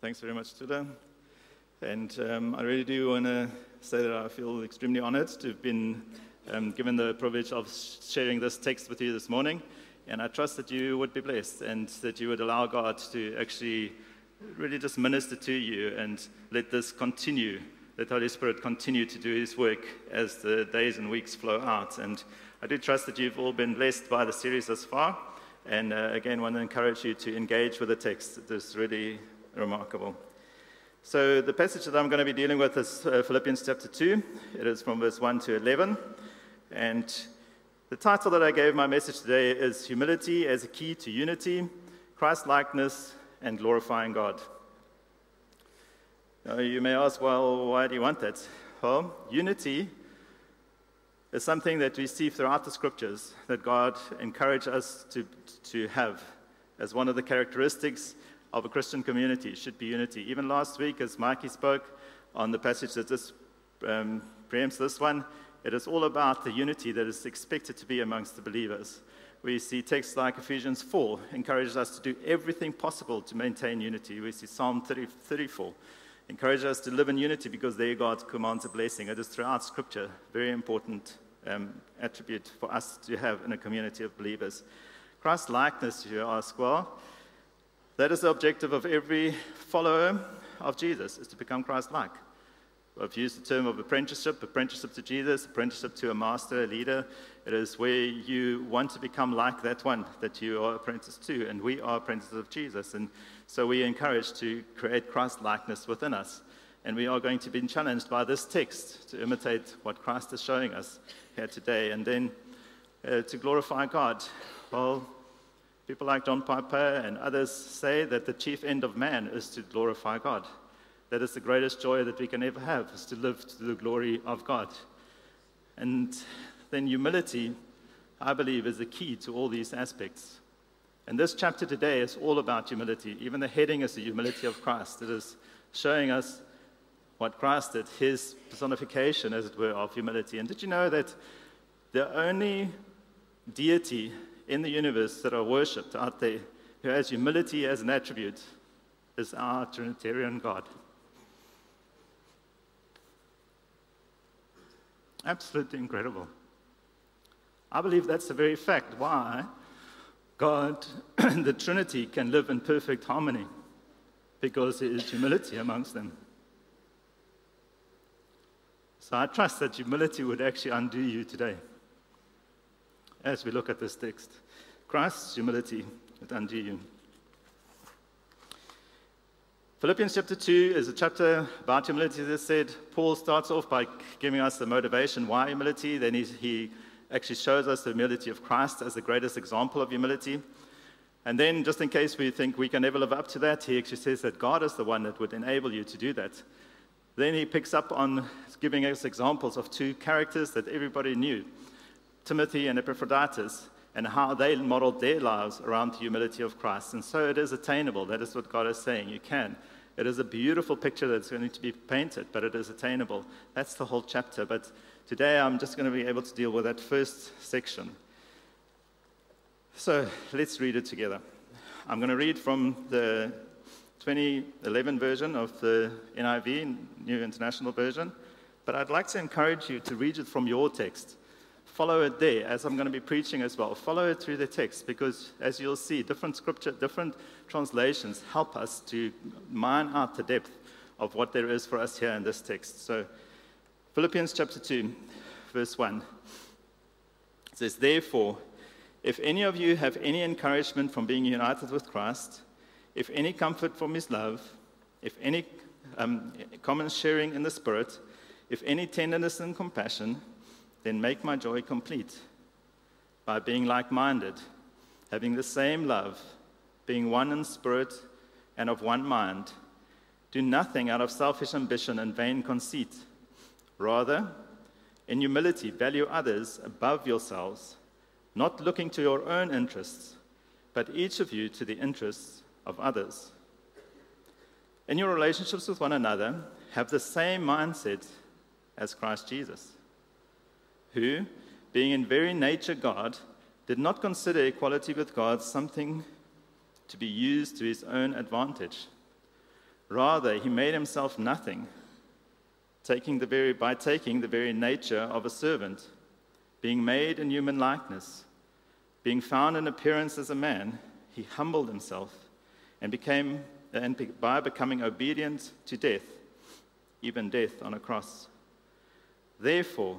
Thanks very much, Tula. And um, I really do want to say that I feel extremely honored to have been um, given the privilege of sharing this text with you this morning. And I trust that you would be blessed and that you would allow God to actually really just minister to you and let this continue, let Holy Spirit continue to do His work as the days and weeks flow out. And I do trust that you've all been blessed by the series thus far. And uh, again, want to encourage you to engage with the text. Is really remarkable. So, the passage that I'm going to be dealing with is uh, Philippians chapter 2. It is from verse 1 to 11. And the title that I gave my message today is Humility as a Key to Unity, Christ likeness, and Glorifying God. Now, you may ask, well, why do you want that? Well, unity is something that we see throughout the scriptures that God encouraged us to, to have as one of the characteristics of a Christian community should be unity. Even last week, as Mikey spoke on the passage that this um, preempts this one, it is all about the unity that is expected to be amongst the believers. We see texts like Ephesians 4 encourages us to do everything possible to maintain unity. We see Psalm 30, 34 encourages us to live in unity because there God commands a blessing. It is throughout Scripture very important um, attribute for us to have in a community of believers. Christ likeness, you ask, well, that is the objective of every follower of Jesus, is to become Christ-like. I've used the term of apprenticeship, apprenticeship to Jesus, apprenticeship to a master, a leader. It is where you want to become like that one that you are apprenticed to, and we are apprentices of Jesus. And so we are encouraged to create Christ likeness within us. And we are going to be challenged by this text to imitate what Christ is showing us here today. And then uh, to glorify God. Well, People like John Piper and others say that the chief end of man is to glorify God. That is the greatest joy that we can ever have, is to live to the glory of God. And then humility, I believe, is the key to all these aspects. And this chapter today is all about humility. Even the heading is the humility of Christ. It is showing us what Christ did, his personification, as it were, of humility. And did you know that the only deity in the universe that are worshipped out there who has humility as an attribute is our Trinitarian God. Absolutely incredible. I believe that's the very fact why God and the Trinity can live in perfect harmony because there is humility amongst them. So I trust that humility would actually undo you today as we look at this text. Christ's humility undo you. Philippians chapter 2 is a chapter about humility, as I said. Paul starts off by giving us the motivation why humility. Then he, he actually shows us the humility of Christ as the greatest example of humility. And then, just in case we think we can never live up to that, he actually says that God is the one that would enable you to do that. Then he picks up on giving us examples of two characters that everybody knew Timothy and Epaphroditus and how they modeled their lives around the humility of Christ. And so it is attainable. That is what God is saying. You can. It is a beautiful picture that's going to be painted, but it is attainable. That's the whole chapter. But today I'm just going to be able to deal with that first section. So let's read it together. I'm going to read from the 2011 version of the NIV, New International Version, but I'd like to encourage you to read it from your text follow it there as I'm going to be preaching as well. Follow it through the text because, as you'll see, different scripture, different translations help us to mine out the depth of what there is for us here in this text. So, Philippians chapter 2, verse 1 says, Therefore, if any of you have any encouragement from being united with Christ, if any comfort from his love, if any um, common sharing in the Spirit, if any tenderness and compassion, then make my joy complete by being like minded, having the same love, being one in spirit and of one mind. Do nothing out of selfish ambition and vain conceit. Rather, in humility, value others above yourselves, not looking to your own interests, but each of you to the interests of others. In your relationships with one another, have the same mindset as Christ Jesus who, being in very nature God, did not consider equality with God something to be used to his own advantage. Rather, he made himself nothing, taking the very, by taking the very nature of a servant, being made in human likeness. Being found in appearance as a man, he humbled himself and became, and by becoming obedient to death, even death on a cross. Therefore,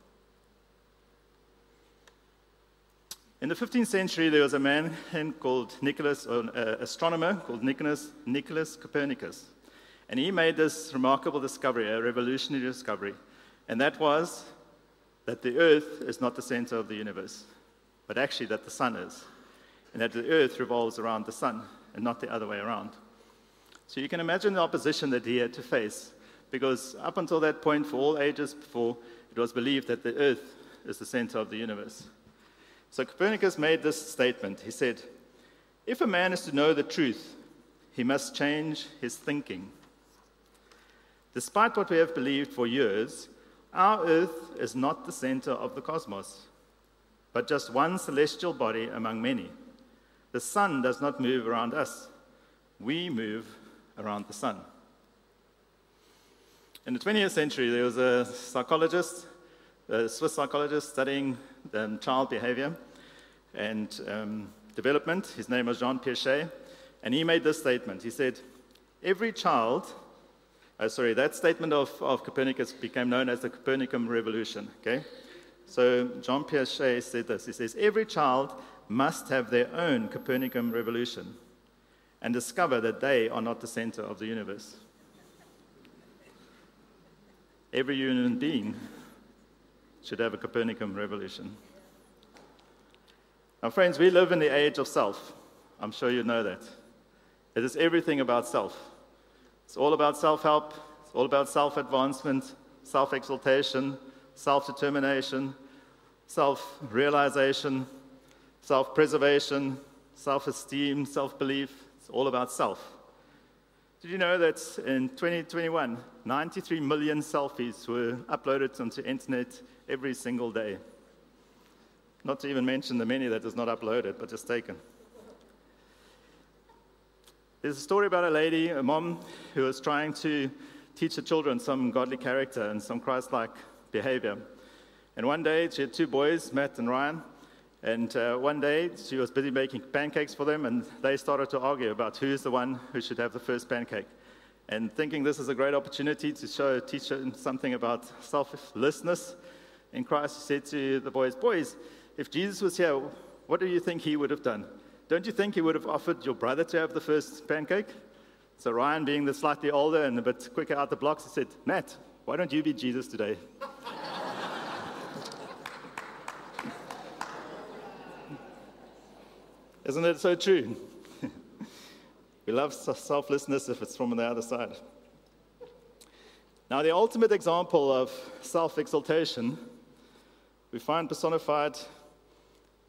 In the 15th century, there was a man called Nicholas, an uh, astronomer called Nicholas, Nicholas Copernicus. And he made this remarkable discovery, a revolutionary discovery. And that was that the earth is not the center of the universe, but actually that the sun is. And that the earth revolves around the sun and not the other way around. So you can imagine the opposition that he had to face, because up until that point, for all ages before, it was believed that the earth is the center of the universe. So Copernicus made this statement. He said, If a man is to know the truth, he must change his thinking. Despite what we have believed for years, our earth is not the center of the cosmos, but just one celestial body among many. The sun does not move around us, we move around the sun. In the 20th century, there was a psychologist a Swiss psychologist studying um, child behavior and um, development. His name was Jean Piaget. And he made this statement. He said, Every child, uh, sorry, that statement of, of Copernicus became known as the Copernican Revolution. Okay? So Jean Piaget said this. He says, Every child must have their own Copernican revolution and discover that they are not the center of the universe. Every human being should have a Copernican revolution. Now, friends, we live in the age of self. I'm sure you know that. It is everything about self. It's all about self help, it's all about self advancement, self exaltation, self determination, self realization, self preservation, self esteem, self belief. It's all about self. Did you know that in 2021, 93 million selfies were uploaded onto the internet every single day? Not to even mention the many that is not uploaded, but just taken. There's a story about a lady, a mom, who was trying to teach her children some godly character and some Christ like behavior. And one day she had two boys, Matt and Ryan, and uh, one day she was busy making pancakes for them, and they started to argue about who's the one who should have the first pancake. And thinking this is a great opportunity to show, teach them something about selflessness in Christ, she said to the boys, Boys, if Jesus was here, what do you think he would have done? Don't you think he would have offered your brother to have the first pancake? So Ryan, being the slightly older and a bit quicker out the blocks, he said, Matt, why don't you be Jesus today? Isn't it so true? we love selflessness if it's from the other side. Now, the ultimate example of self exaltation we find personified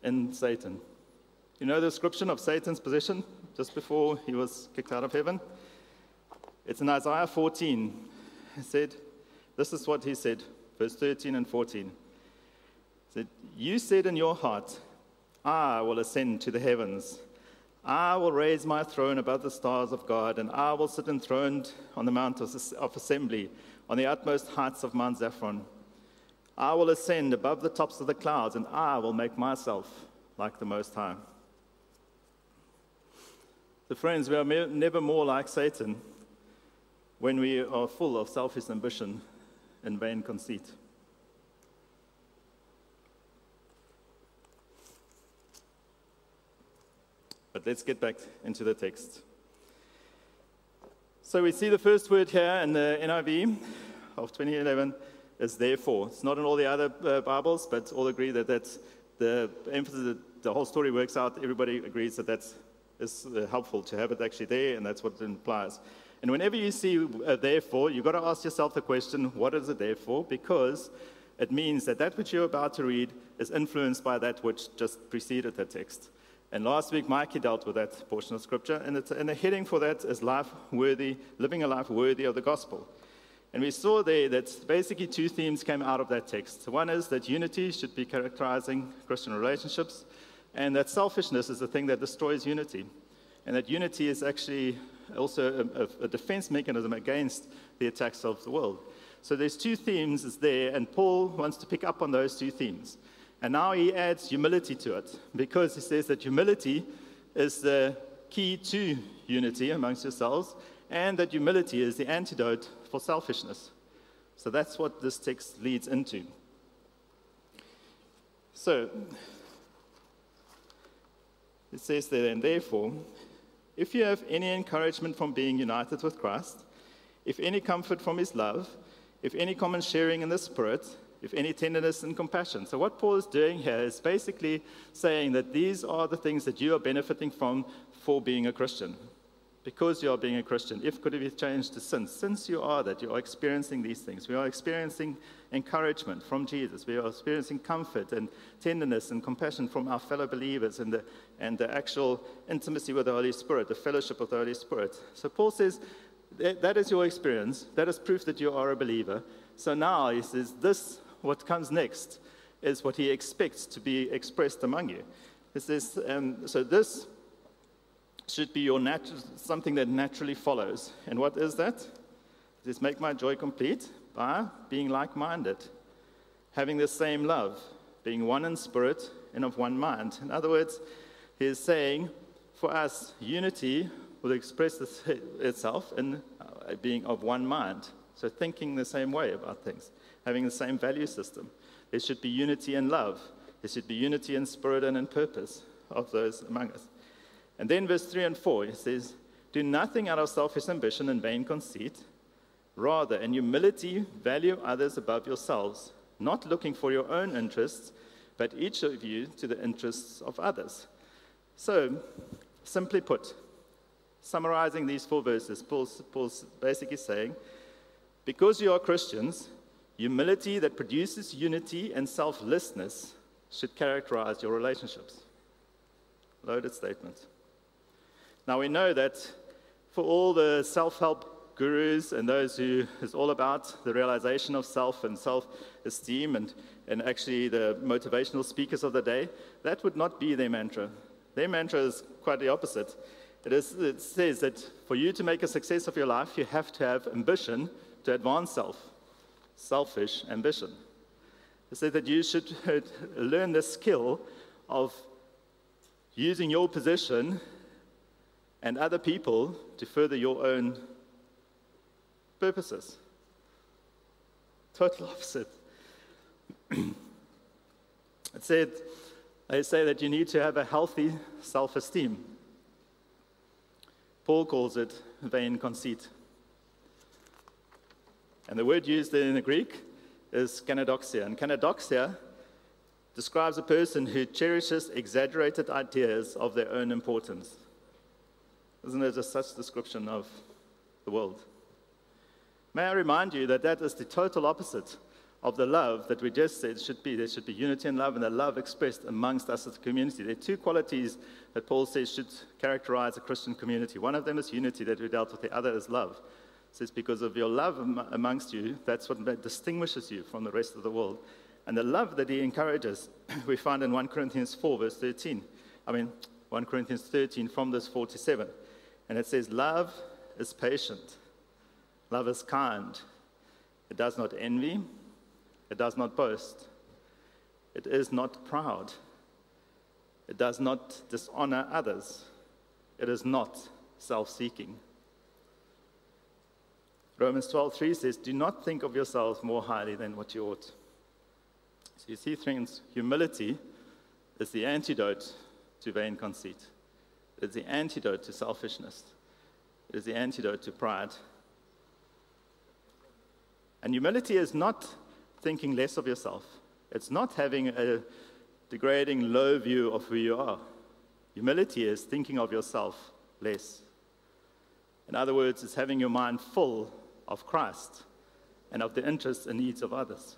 in Satan. You know the description of Satan's position just before he was kicked out of heaven? It's in Isaiah 14. He said, This is what he said, verse 13 and 14. He said, You said in your heart, I will ascend to the heavens. I will raise my throne above the stars of God, and I will sit enthroned on the mount of assembly, on the utmost heights of Mount Zaphon. I will ascend above the tops of the clouds, and I will make myself like the Most High. So, friends, we are never more like Satan when we are full of selfish ambition and vain conceit. But let's get back into the text. So we see the first word here in the NIV of 2011 is therefore. It's not in all the other uh, Bibles, but all agree that that's the emphasis, the whole story works out. Everybody agrees that that's is uh, helpful to have it actually there, and that's what it implies. And whenever you see uh, therefore, you've got to ask yourself the question, what is it there for? Because it means that that which you're about to read is influenced by that which just preceded the text. And last week, Mikey dealt with that portion of scripture, and, and the heading for that is life worthy, living a life worthy of the gospel. And we saw there that basically two themes came out of that text. One is that unity should be characterizing Christian relationships, and that selfishness is the thing that destroys unity. And that unity is actually also a, a defense mechanism against the attacks of the world. So there's two themes there, and Paul wants to pick up on those two themes. And now he adds humility to it because he says that humility is the key to unity amongst yourselves, and that humility is the antidote for selfishness. So that's what this text leads into. So it says there, and therefore, if you have any encouragement from being united with Christ, if any comfort from his love, if any common sharing in the Spirit, if any tenderness and compassion. So, what Paul is doing here is basically saying that these are the things that you are benefiting from for being a Christian. Because you are being a Christian, if could it be changed to sin, since you are that, you are experiencing these things. We are experiencing encouragement from Jesus. We are experiencing comfort and tenderness and compassion from our fellow believers and the, and the actual intimacy with the Holy Spirit, the fellowship of the Holy Spirit. So Paul says that is your experience. That is proof that you are a believer. So now he says, this, what comes next, is what he expects to be expressed among you. Um, so this should be your something that naturally follows. And what is that? It is make my joy complete by being like minded, having the same love, being one in spirit and of one mind. In other words, he is saying for us, unity will express itself in uh, being of one mind. So, thinking the same way about things, having the same value system. There should be unity in love, there should be unity in spirit and in purpose of those among us. And then verse 3 and 4, it says, Do nothing out of selfish ambition and vain conceit. Rather, in humility, value others above yourselves, not looking for your own interests, but each of you to the interests of others. So, simply put, summarizing these four verses, Paul's, Paul's basically saying, because you are Christians, humility that produces unity and selflessness should characterize your relationships. Loaded statement. Now we know that for all the self help gurus and those who is all about the realization of self and self esteem and, and actually the motivational speakers of the day, that would not be their mantra. Their mantra is quite the opposite. It, is, it says that for you to make a success of your life, you have to have ambition to advance self, selfish ambition. They say that you should learn the skill of using your position and other people to further your own purposes. Total opposite. it said, they say that you need to have a healthy self esteem. Paul calls it vain conceit. And the word used in the Greek is kenodoxia. And kenodoxia describes a person who cherishes exaggerated ideas of their own importance. Isn't it just such a description of the world? May I remind you that that is the total opposite of the love that we just said should be. There should be unity and love, and the love expressed amongst us as a community. There are two qualities that Paul says should characterize a Christian community. One of them is unity that we dealt with, the other is love. Says, because of your love amongst you, that's what distinguishes you from the rest of the world. And the love that he encourages, we find in 1 Corinthians 4, verse 13. I mean, 1 Corinthians 13 from verse 47. And it says, Love is patient, love is kind, it does not envy, it does not boast, it is not proud, it does not dishonor others, it is not self seeking. Romans 12:3 says, Do not think of yourselves more highly than what you ought. So you see, friends, humility is the antidote to vain conceit. It's the antidote to selfishness. It is the antidote to pride. And humility is not thinking less of yourself. It's not having a degrading, low view of who you are. Humility is thinking of yourself less. In other words, it's having your mind full of Christ and of the interests and needs of others.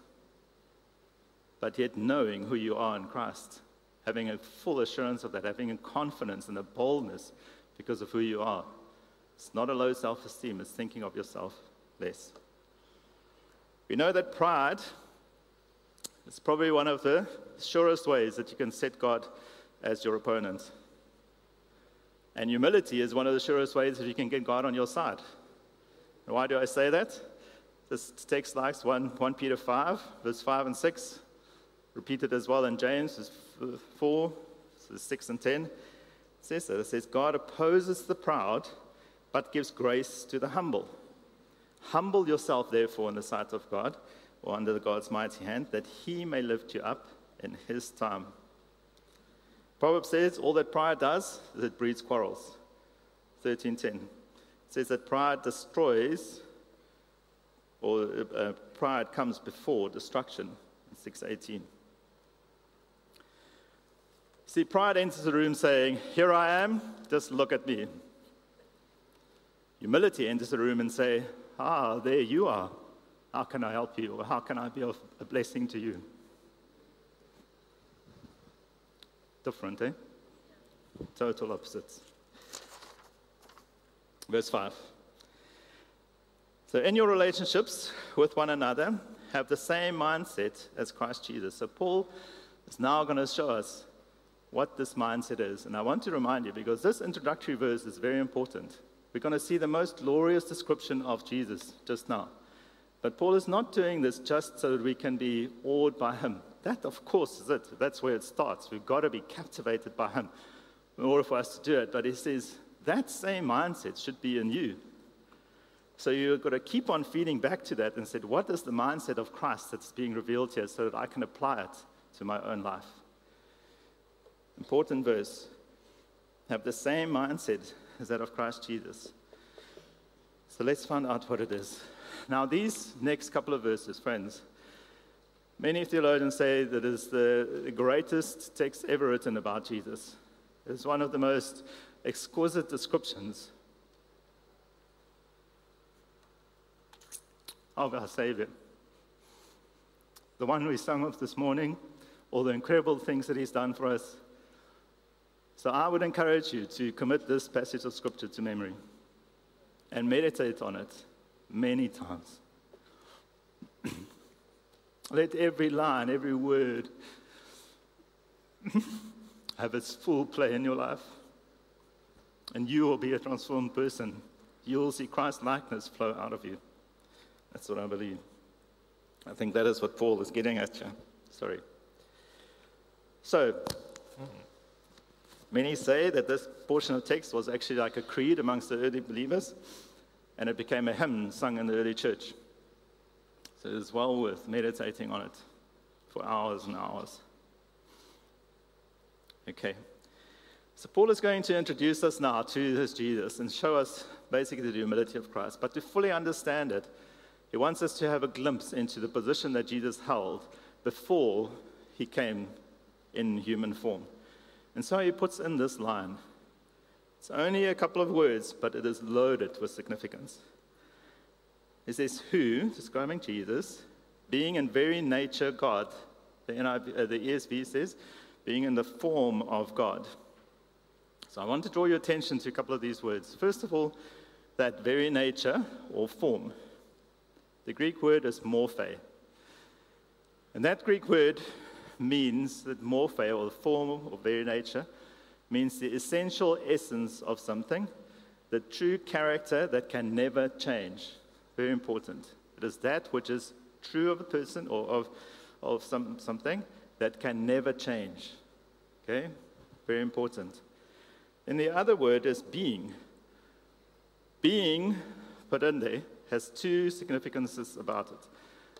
but yet knowing who you are in Christ, having a full assurance of that, having a confidence and a boldness because of who you are. It's not a low self esteem, it's thinking of yourself less. We know that pride is probably one of the surest ways that you can set God as your opponent. And humility is one of the surest ways that you can get God on your side. Why do I say that? This text likes 1, 1 Peter 5, verse 5 and 6, repeated as well in James verse 4, 6 and 10. It says that. It says, God opposes the proud, but gives grace to the humble. Humble yourself, therefore, in the sight of God, or under God's mighty hand, that he may lift you up in his time. Proverbs says all that pride does is it breeds quarrels. 13:10 says that pride destroys, or uh, pride comes before destruction. in 6:18. See, pride enters the room saying, "Here I am, just look at me." Humility enters the room and say, "Ah, there you are. How can I help you? Or how can I be of a blessing to you?" Different, eh? Total opposites. Verse 5. So, in your relationships with one another, have the same mindset as Christ Jesus. So, Paul is now going to show us what this mindset is. And I want to remind you, because this introductory verse is very important. We're going to see the most glorious description of Jesus just now. But Paul is not doing this just so that we can be awed by him. That, of course, is it. That's where it starts. We've got to be captivated by him in order for us to do it. But he says that same mindset should be in you. So you've got to keep on feeding back to that and said, what is the mindset of Christ that's being revealed here so that I can apply it to my own life? Important verse. Have the same mindset as that of Christ Jesus. So let's find out what it is. Now, these next couple of verses, friends, many theologians say that is the greatest text ever written about Jesus. It's one of the most exquisite descriptions of our Savior. The one we sung of this morning, all the incredible things that He's done for us. So I would encourage you to commit this passage of Scripture to memory and meditate on it many times. Let every line, every word have its full play in your life. And you will be a transformed person. You will see Christ's likeness flow out of you. That's what I believe. I think that is what Paul is getting at you. Sorry. So, many say that this portion of text was actually like a creed amongst the early believers and it became a hymn sung in the early church. So it is well worth meditating on it for hours and hours. Okay. So Paul is going to introduce us now to this Jesus and show us basically the humility of Christ. But to fully understand it, he wants us to have a glimpse into the position that Jesus held before he came in human form. And so he puts in this line it's only a couple of words, but it is loaded with significance. It says, Who, describing Jesus, being in very nature God, the, NIV, uh, the ESV says, being in the form of God. So I want to draw your attention to a couple of these words. First of all, that very nature or form. The Greek word is morphe. And that Greek word means that morphe, or the form or very nature, means the essential essence of something, the true character that can never change. Very important. It is that which is true of a person or of, of some, something that can never change. Okay? Very important. And the other word is being. Being, there, has two significances about it.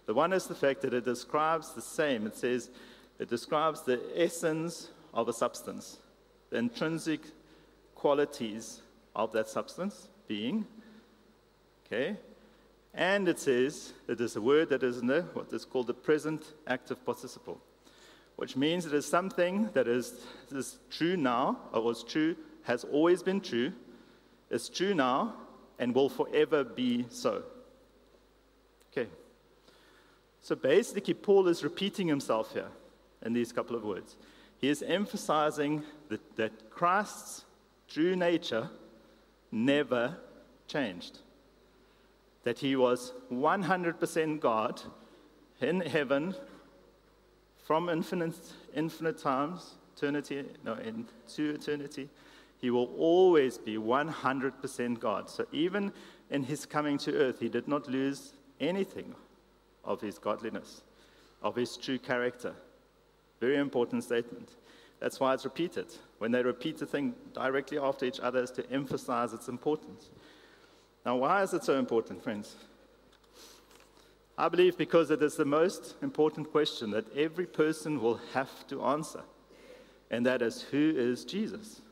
The one is the fact that it describes the same. It says it describes the essence of a substance the intrinsic qualities of that substance, being. Okay? And it says it is a word that is in the, what is called the present active participle, which means it is something that is, is true now, or was true, has always been true, is true now, and will forever be so. Okay. So basically, Paul is repeating himself here in these couple of words. He is emphasizing that, that Christ's true nature never changed. That he was 100% God in heaven from infinite, infinite times, eternity, no, into eternity. He will always be 100% God. So even in his coming to earth, he did not lose anything of his godliness, of his true character. Very important statement. That's why it's repeated. When they repeat a thing directly after each other, is to emphasize its importance. Now, why is it so important, friends? I believe because it is the most important question that every person will have to answer, and that is who is Jesus?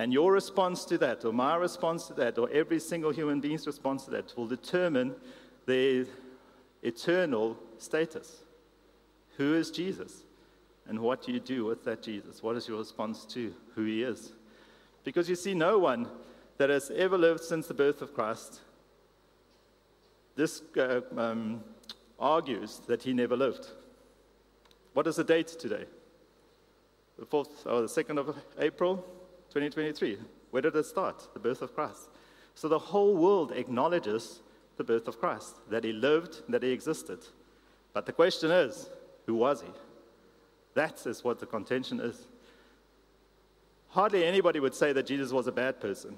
And your response to that, or my response to that, or every single human being's response to that, will determine their eternal status. Who is Jesus? And what do you do with that Jesus? What is your response to who he is? Because you see, no one that has ever lived since the birth of Christ this uh, um, argues that he never lived. What is the date today? The 4th or the 2nd of April, 2023. Where did it start? The birth of Christ. So the whole world acknowledges the birth of Christ, that he lived, that he existed. But the question is, who was he? That is what the contention is. Hardly anybody would say that Jesus was a bad person.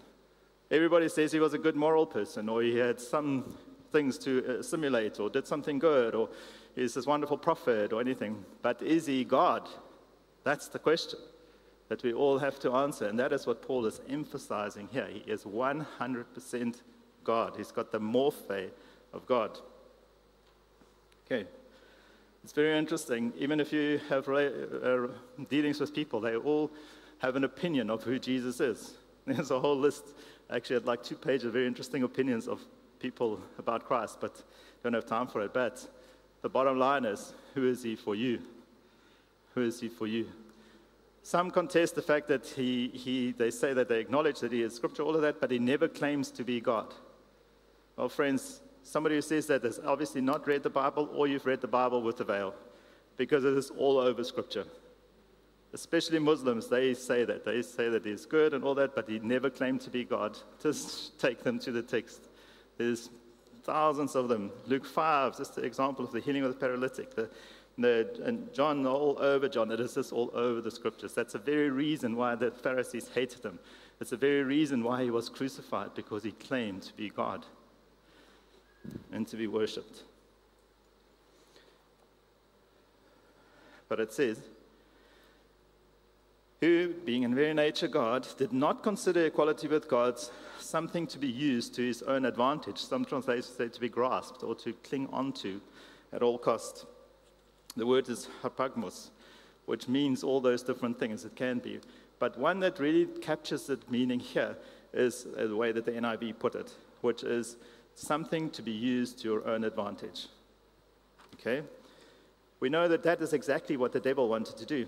Everybody says he was a good moral person, or he had some things to uh, assimilate, or did something good, or he's this wonderful prophet, or anything. But is he God? That's the question that we all have to answer. And that is what Paul is emphasizing here. He is 100% God. He's got the morphe of God. Okay. It's very interesting. Even if you have uh, dealings with people, they all have an opinion of who Jesus is. There's a whole list. Actually, I'd like two pages of very interesting opinions of people about Christ, but don't have time for it. But the bottom line is who is he for you? Who is he for you? Some contest the fact that he, he, they say that they acknowledge that he is scripture, all of that, but he never claims to be God. Well, friends, somebody who says that has obviously not read the Bible or you've read the Bible with a veil because it is all over Scripture. Especially Muslims, they say that. They say that he's good and all that, but he never claimed to be God. Just take them to the text. There's thousands of them. Luke 5, just the example of the healing of the paralytic. The, and John, all over John, it is just all over the scriptures. That's the very reason why the Pharisees hated him. It's the very reason why he was crucified, because he claimed to be God and to be worshipped. But it says, who, being in very nature God, did not consider equality with God something to be used to his own advantage. Some translations say to be grasped or to cling onto at all cost. The word is harpagmos, which means all those different things it can be. But one that really captures the meaning here is the way that the NIV put it, which is something to be used to your own advantage. Okay? We know that that is exactly what the devil wanted to do.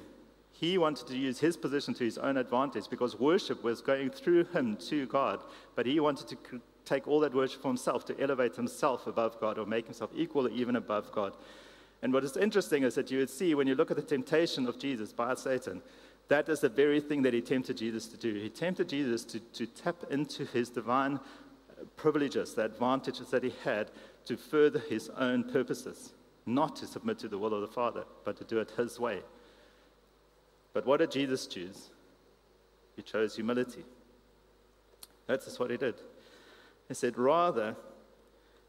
He wanted to use his position to his own advantage because worship was going through him to God, but he wanted to take all that worship for himself, to elevate himself above God or make himself equal or even above God. And what is interesting is that you would see when you look at the temptation of Jesus by Satan, that is the very thing that he tempted Jesus to do. He tempted Jesus to, to tap into his divine privileges, the advantages that he had to further his own purposes, not to submit to the will of the Father, but to do it his way. But what did Jesus choose? He chose humility. That's just what he did. He said, rather,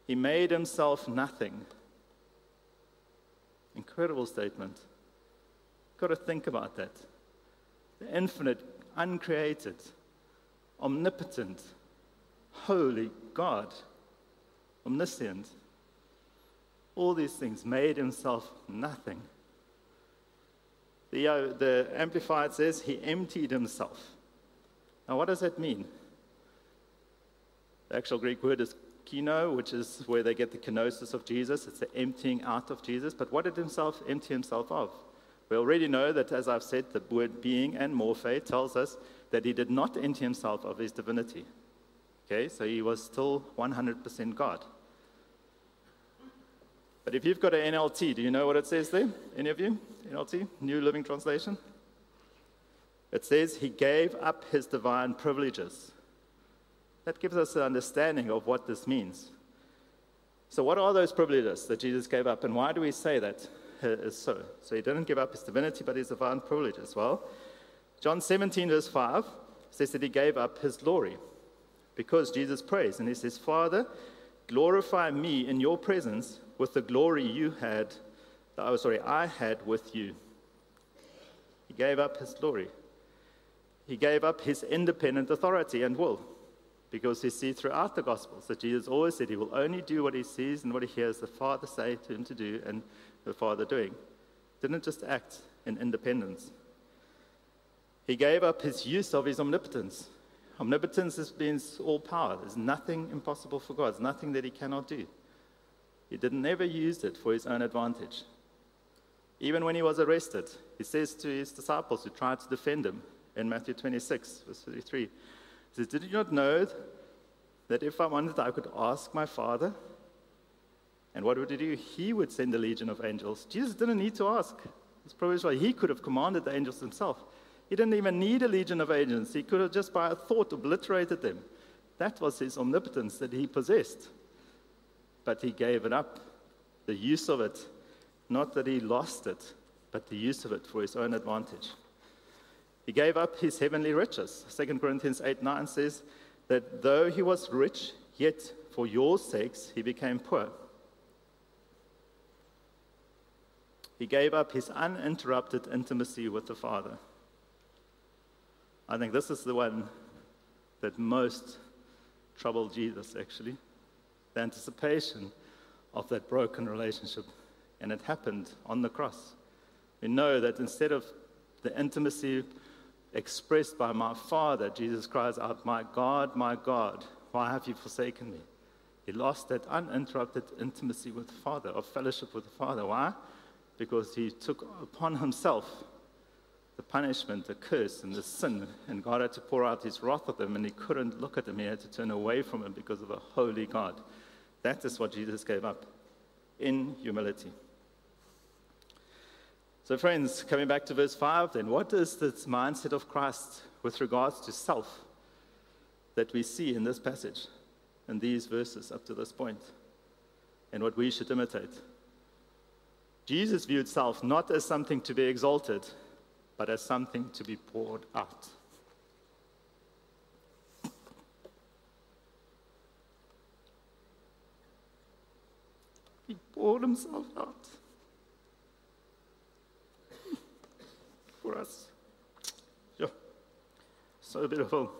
he made himself nothing. Incredible statement. Got to think about that. The infinite, uncreated, omnipotent, holy God, omniscient, all these things made himself nothing. The, uh, the Amplified says he emptied himself. Now, what does that mean? The actual Greek word is keno, which is where they get the kenosis of Jesus. It's the emptying out of Jesus. But what did himself empty himself of? We already know that, as I've said, the word being and morphe tells us that he did not empty himself of his divinity. Okay, so he was still 100% God. But if you've got an NLT, do you know what it says there? Any of you? NLT, New Living Translation? It says, He gave up His divine privileges. That gives us an understanding of what this means. So, what are those privileges that Jesus gave up, and why do we say that uh, is so? So, He didn't give up His divinity, but His divine privilege As well, John 17, verse 5 says that He gave up His glory because Jesus prays, and He says, Father, glorify me in your presence with the glory you had, oh, sorry, I had with you. He gave up his glory. He gave up his independent authority and will. Because you see throughout the Gospels that Jesus always said he will only do what he sees and what he hears the Father say to him to do and the Father doing. Didn't just act in independence. He gave up his use of his omnipotence. Omnipotence means all power. There's nothing impossible for God. There's nothing that he cannot do. He did never use it for his own advantage. Even when he was arrested, he says to his disciples who tried to defend him in Matthew 26, verse 33, he says, Did you not know that if I wanted, I could ask my Father? And what would he do? He would send a legion of angels. Jesus didn't need to ask. It's probably why he could have commanded the angels himself. He didn't even need a legion of angels. He could have just by a thought obliterated them. That was his omnipotence that he possessed but he gave it up. The use of it, not that he lost it, but the use of it for his own advantage. He gave up his heavenly riches. 2 Corinthians 8 9 says that though he was rich, yet for your sakes he became poor. He gave up his uninterrupted intimacy with the Father. I think this is the one that most troubled Jesus, actually the anticipation of that broken relationship. And it happened on the cross. We know that instead of the intimacy expressed by my Father, Jesus cries out, ah, My God, my God, why have you forsaken me? He lost that uninterrupted intimacy with the Father, of fellowship with the Father. Why? Because he took upon himself the punishment, the curse, and the sin, and God had to pour out his wrath on him, and he couldn't look at him. He had to turn away from him because of a holy God. That is what Jesus gave up in humility. So, friends, coming back to verse 5, then, what is this mindset of Christ with regards to self that we see in this passage, in these verses up to this point, and what we should imitate? Jesus viewed self not as something to be exalted, but as something to be poured out. He poured himself out for us. Yeah. So beautiful.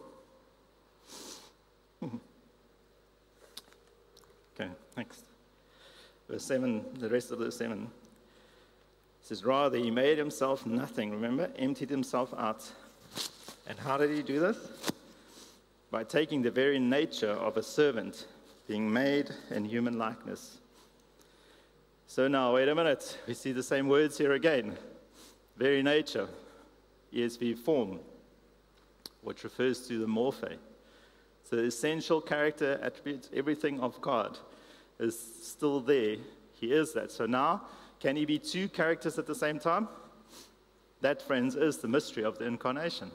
okay, next. Verse 7, the rest of verse 7 says, Rather, he made himself nothing, remember? Emptied himself out. And how did he do this? By taking the very nature of a servant, being made in human likeness. So now, wait a minute. We see the same words here again. Very nature, ESV form, which refers to the morphe. So the essential character, attributes, everything of God is still there. He is that. So now, can he be two characters at the same time? That, friends, is the mystery of the incarnation.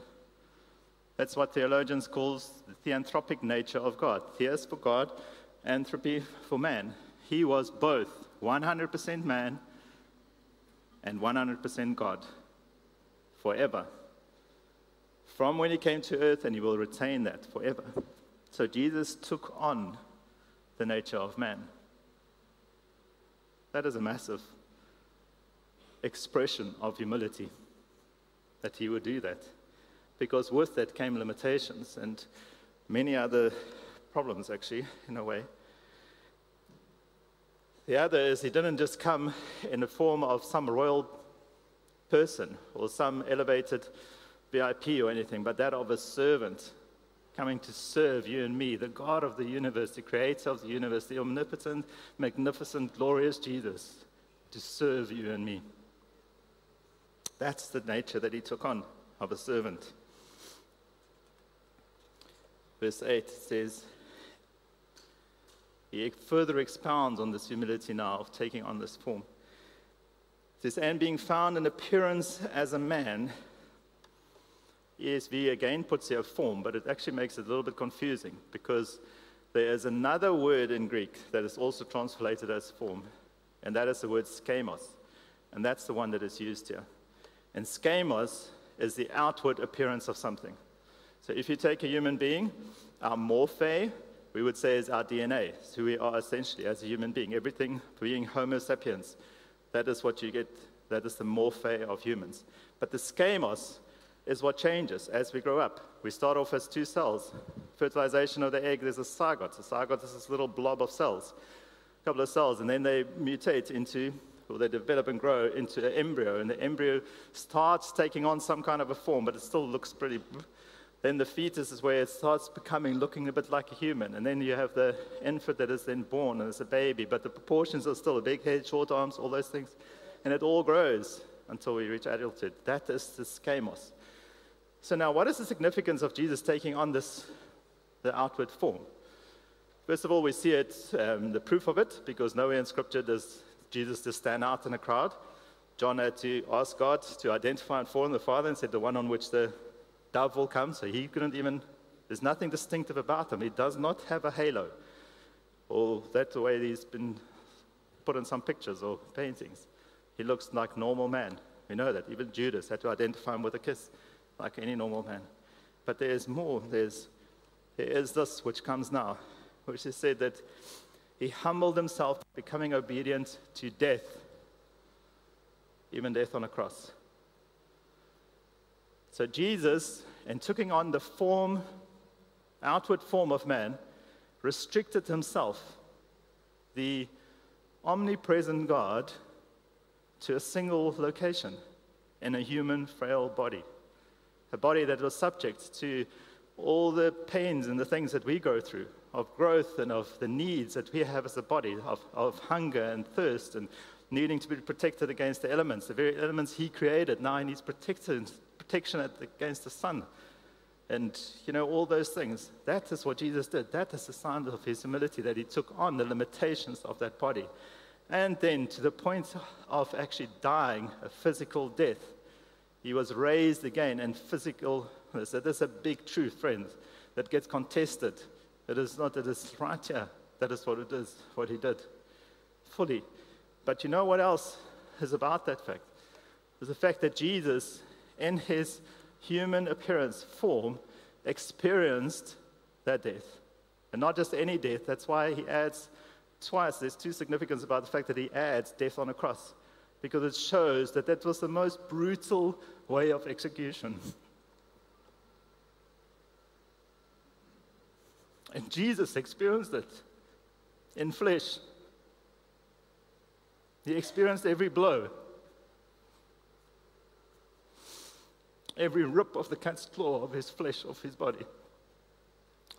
That's what theologians call the theanthropic nature of God. Theos for God, anthropy for man. He was both 100% man and 100% God forever. From when he came to earth, and he will retain that forever. So Jesus took on the nature of man. That is a massive expression of humility that he would do that. Because with that came limitations and many other problems, actually, in a way. The other is he didn't just come in the form of some royal person or some elevated VIP or anything, but that of a servant coming to serve you and me, the God of the universe, the creator of the universe, the omnipotent, magnificent, glorious Jesus, to serve you and me. That's the nature that he took on of a servant. Verse 8 says, he further expounds on this humility now of taking on this form. This and being found in appearance as a man, ESV again puts here form, but it actually makes it a little bit confusing because there is another word in Greek that is also translated as form, and that is the word schemos. And that's the one that is used here. And schemos is the outward appearance of something. So if you take a human being, our morphe, we would say is our DNA. It's who we are essentially as a human being. Everything being Homo sapiens, that is what you get, that is the morphe of humans. But the schemos is what changes as we grow up. We start off as two cells. Fertilization of the egg, there's a zygote. A zygote is this little blob of cells, a couple of cells, and then they mutate into, or they develop and grow into an embryo, and the embryo starts taking on some kind of a form, but it still looks pretty. Then the fetus is where it starts becoming, looking a bit like a human. And then you have the infant that is then born and it's a baby, but the proportions are still a big head, short arms, all those things. And it all grows until we reach adulthood. That is the schemos. So now, what is the significance of Jesus taking on this, the outward form? First of all, we see it, um, the proof of it, because nowhere in Scripture does Jesus just stand out in a crowd. John had to ask God to identify and form the Father and said the one on which the dove will come. So he couldn't even, there's nothing distinctive about him. He does not have a halo. Or that's the way he's been put in some pictures or paintings. He looks like normal man. We know that. Even Judas had to identify him with a kiss like any normal man. But there is more. There's, there is this which comes now, which is said that he humbled himself, becoming obedient to death, even death on a cross. So Jesus, in taking on the form, outward form of man, restricted himself, the omnipresent God, to a single location in a human, frail body a body that was subject to all the pains and the things that we go through of growth and of the needs that we have as a body, of, of hunger and thirst and needing to be protected against the elements, the very elements he created. Now he needs protection, protection against the sun. And, you know, all those things. That is what Jesus did. That is the sign of his humility, that he took on the limitations of that body. And then to the point of actually dying a physical death he was raised again and physical. That is a big truth, friends, that gets contested. It is not that it's right here. That is what it is, what he did fully. But you know what else is about that fact? Is the fact that Jesus, in his human appearance form, experienced that death. And not just any death. That's why he adds twice. There's two significance about the fact that he adds death on a cross because it shows that that was the most brutal way of execution. And Jesus experienced it in flesh. He experienced every blow, every rip of the cat's claw of his flesh, of his body,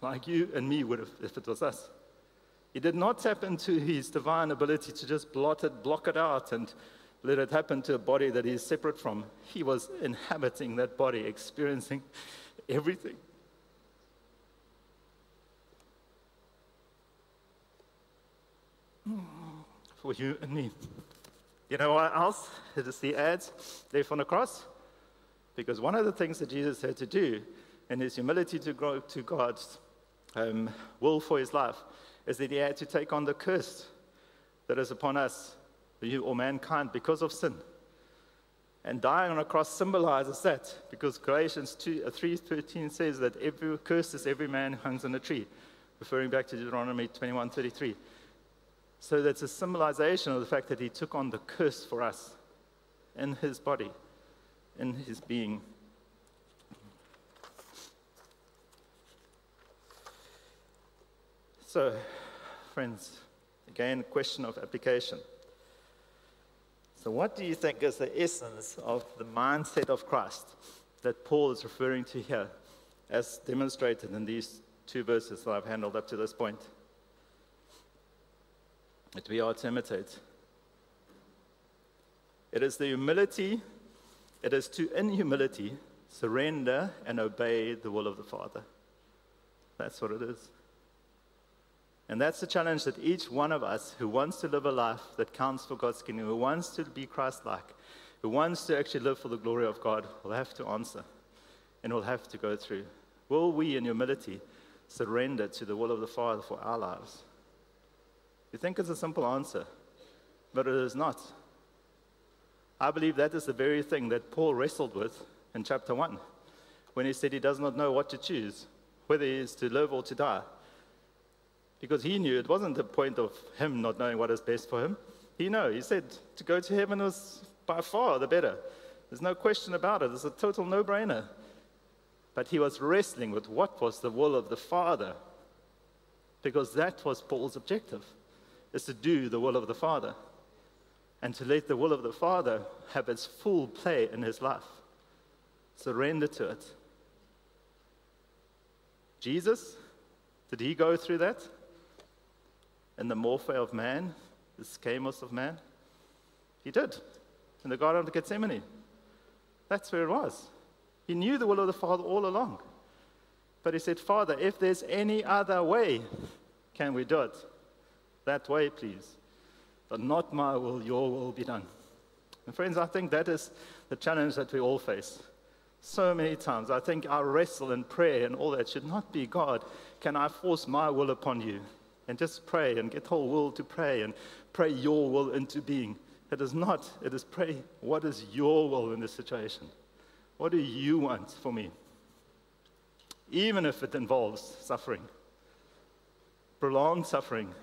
like you and me would have if it was us. He did not tap into his divine ability to just blot it, block it out, and let it happen to a body that he is separate from. He was inhabiting that body, experiencing everything. For you and me. You know what else? It is the ads there on the cross. Because one of the things that Jesus had to do in his humility to grow to God's um, will for his life is that he had to take on the curse that is upon us you or mankind because of sin. And dying on a cross symbolizes that because Galatians 2, uh, 3.13 says that every curse is every man who hangs on a tree, referring back to Deuteronomy 21.33. So that's a symbolization of the fact that he took on the curse for us in his body, in his being. So, friends, again, a question of application. So, what do you think is the essence of the mindset of Christ that Paul is referring to here, as demonstrated in these two verses that I've handled up to this point? That we are to imitate. It is the humility, it is to, in humility, surrender and obey the will of the Father. That's what it is. And that's the challenge that each one of us who wants to live a life that counts for God's kingdom, who wants to be Christ like, who wants to actually live for the glory of God, will have to answer and will have to go through. Will we, in humility, surrender to the will of the Father for our lives? You think it's a simple answer, but it is not. I believe that is the very thing that Paul wrestled with in chapter 1 when he said he does not know what to choose, whether he is to live or to die. Because he knew it wasn't the point of him not knowing what is best for him. He knew. He said to go to heaven was by far the better. There's no question about it. It's a total no brainer. But he was wrestling with what was the will of the Father. Because that was Paul's objective, is to do the will of the Father. And to let the will of the Father have its full play in his life. Surrender to it. Jesus, did he go through that? In the morphe of man, the schemos of man? He did. In the Garden of Gethsemane. That's where it was. He knew the will of the Father all along. But he said, Father, if there's any other way, can we do it? That way, please. But not my will, your will be done. And friends, I think that is the challenge that we all face so many times. I think our wrestle and prayer and all that should not be God, can I force my will upon you? And just pray and get whole will to pray and pray your will into being. It is not, it is pray, what is your will in this situation? What do you want for me? Even if it involves suffering, prolonged suffering,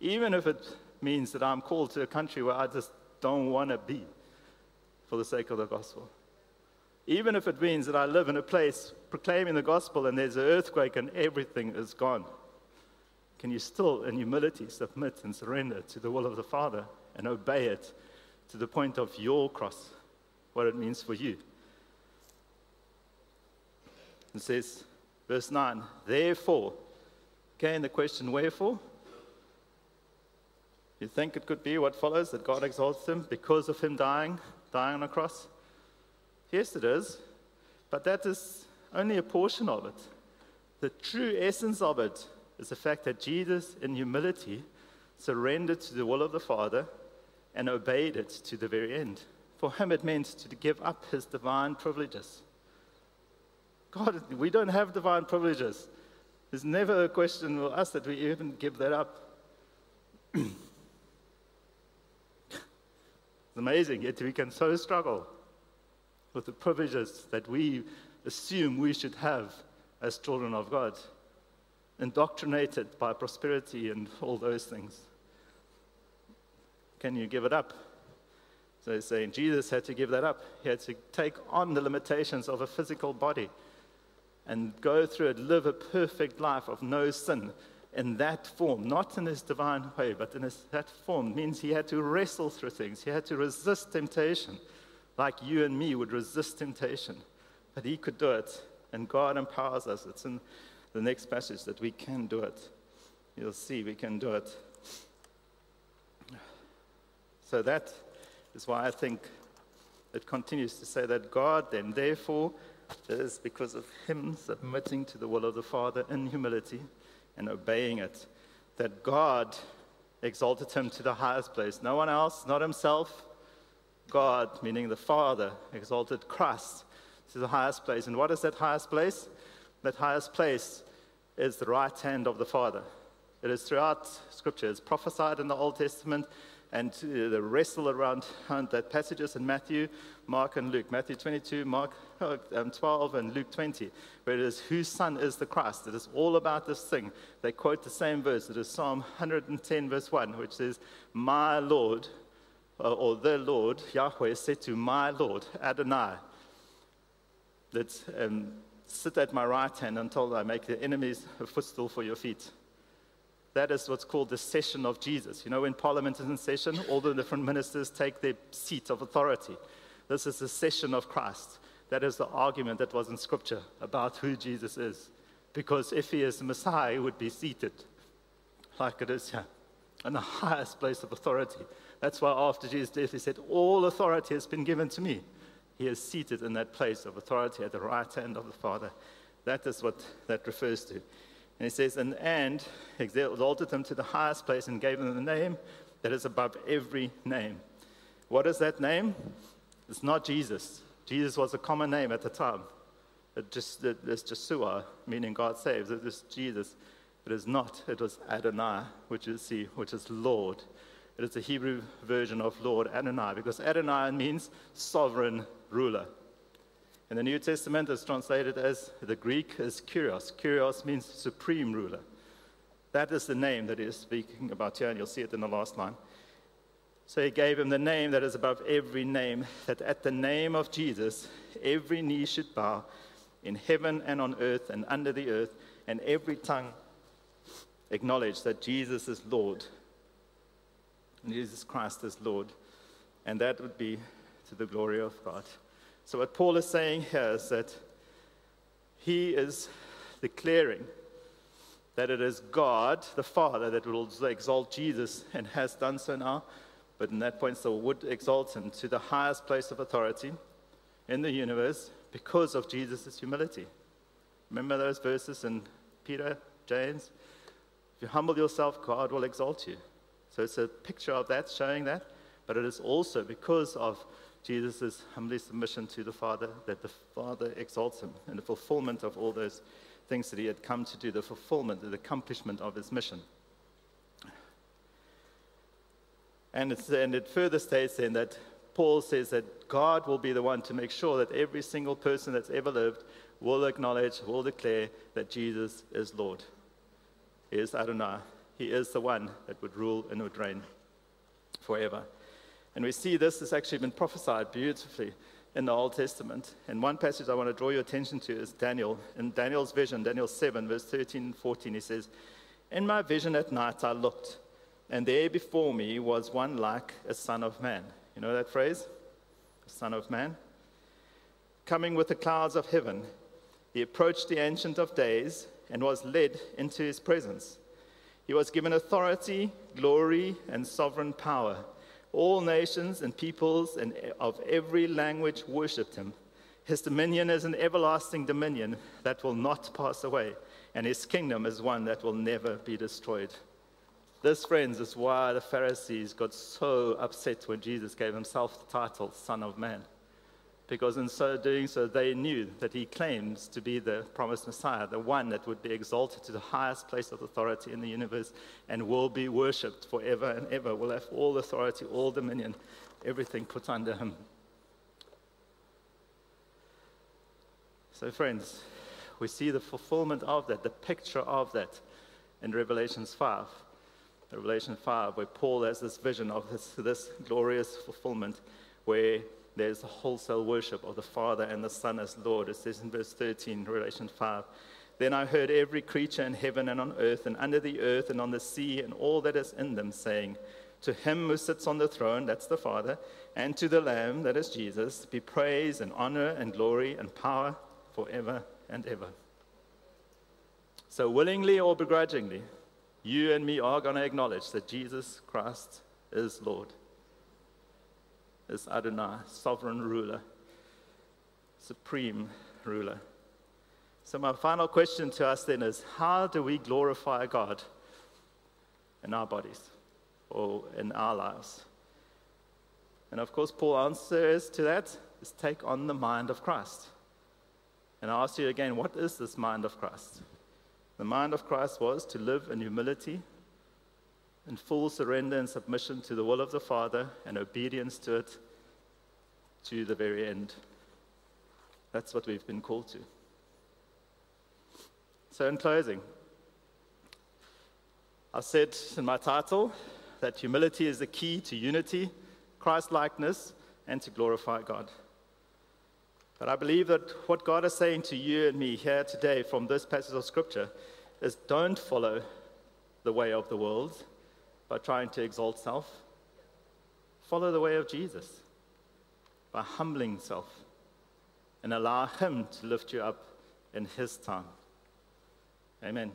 even if it means that I'm called to a country where I just don't want to be for the sake of the gospel. Even if it means that I live in a place proclaiming the gospel and there's an earthquake and everything is gone, can you still, in humility, submit and surrender to the will of the Father and obey it to the point of your cross, what it means for you? It says, verse 9, therefore, again the question, wherefore? You think it could be what follows that God exalts him because of him dying, dying on a cross? Yes, it is, but that is only a portion of it. The true essence of it is the fact that Jesus, in humility, surrendered to the will of the Father and obeyed it to the very end. For him, it meant to give up his divine privileges. God, we don't have divine privileges. There's never a question for us that we even give that up. it's amazing, yet we can so struggle with the privileges that we assume we should have as children of God, indoctrinated by prosperity and all those things. Can you give it up? So he's saying Jesus had to give that up. He had to take on the limitations of a physical body and go through it, live a perfect life of no sin in that form, not in his divine way, but in his, that form means he had to wrestle through things. He had to resist temptation like you and me would resist temptation. But he could do it, and God empowers us. It's in the next passage that we can do it. You'll see we can do it. So that is why I think it continues to say that God, then, therefore, it is because of him submitting to the will of the Father in humility and obeying it, that God exalted him to the highest place. No one else, not himself, God, meaning the Father, exalted Christ to the highest place. And what is that highest place? That highest place is the right hand of the Father. It is throughout Scripture. It's prophesied in the Old Testament, and the wrestle around that passages in Matthew, Mark, and Luke. Matthew 22, Mark uh, um, 12, and Luke 20, where it is whose son is the Christ. It is all about this thing. They quote the same verse. It is Psalm 110, verse 1, which says, My Lord uh, or the Lord, Yahweh, said to my Lord, Adonai, that um, sit at my right hand until I make the enemies a footstool for your feet. That is what's called the session of Jesus. You know, when Parliament is in session, all the different ministers take their seat of authority. This is the session of Christ. That is the argument that was in Scripture about who Jesus is. Because if he is the Messiah, he would be seated like it is here, in the highest place of authority. That's why after Jesus' death, he said, All authority has been given to me. He is seated in that place of authority at the right hand of the Father. That is what that refers to. And he says, and, and exalted them to the highest place and gave them the name that is above every name. What is that name? It's not Jesus. Jesus was a common name at the time. It just, it's Yeshua, meaning God saves. It is Jesus. It is not. It was Adonai, which is, see, which is Lord. It is the Hebrew version of Lord Adonai, because Adonai means sovereign ruler. In the New Testament, it's translated as the Greek is Kyrios. Kyrios means supreme ruler. That is the name that he is speaking about here, and you'll see it in the last line. So he gave him the name that is above every name, that at the name of Jesus, every knee should bow in heaven and on earth and under the earth, and every tongue acknowledge that Jesus is Lord. Jesus Christ is Lord. And that would be to the glory of God. So, what Paul is saying here is that he is declaring that it is God, the Father, that will exalt Jesus and has done so now, but in that point still would exalt him to the highest place of authority in the universe because of Jesus' humility. Remember those verses in Peter, James? If you humble yourself, God will exalt you. So it's a picture of that, showing that, but it is also because of Jesus' humbly submission to the Father, that the Father exalts him in the fulfillment of all those things that he had come to do, the fulfillment, the accomplishment of his mission. And, and it further states then that Paul says that God will be the one to make sure that every single person that's ever lived will acknowledge, will declare that Jesus is Lord. He is Adonai. He is the one that would rule and would reign forever. And we see this has actually been prophesied beautifully in the Old Testament. And one passage I want to draw your attention to is Daniel. In Daniel's vision, Daniel 7, verse 13 and 14, he says, In my vision at night I looked, and there before me was one like a son of man. You know that phrase? Son of man. Coming with the clouds of heaven, he approached the Ancient of Days and was led into his presence. He was given authority, glory, and sovereign power. All nations and peoples and of every language worshipped him. His dominion is an everlasting dominion that will not pass away, and his kingdom is one that will never be destroyed. This, friends, is why the Pharisees got so upset when Jesus gave himself the title Son of Man because in so doing so, they knew that he claims to be the promised Messiah, the one that would be exalted to the highest place of authority in the universe and will be worshipped forever and ever, will have all authority, all dominion, everything put under him. So, friends, we see the fulfillment of that, the picture of that in Revelations 5. Revelation 5, where Paul has this vision of this, this glorious fulfillment where there's a wholesale worship of the Father and the Son as Lord. It says in verse 13, Revelation 5. Then I heard every creature in heaven and on earth and under the earth and on the sea and all that is in them saying, To him who sits on the throne, that's the Father, and to the Lamb, that is Jesus, be praise and honor and glory and power forever and ever. So, willingly or begrudgingly, you and me are going to acknowledge that Jesus Christ is Lord is Adonai, sovereign ruler, supreme ruler. So, my final question to us then is how do we glorify God in our bodies or in our lives? And of course, Paul answers to that is take on the mind of Christ. And I ask you again, what is this mind of Christ? The mind of Christ was to live in humility, in full surrender and submission to the will of the Father and obedience to it to the very end. That's what we've been called to. So, in closing, I said in my title that humility is the key to unity, Christ likeness, and to glorify God. But I believe that what God is saying to you and me here today from this passage of Scripture is don't follow the way of the world by trying to exalt self. Follow the way of Jesus by humbling self and allow Him to lift you up in His time. Amen.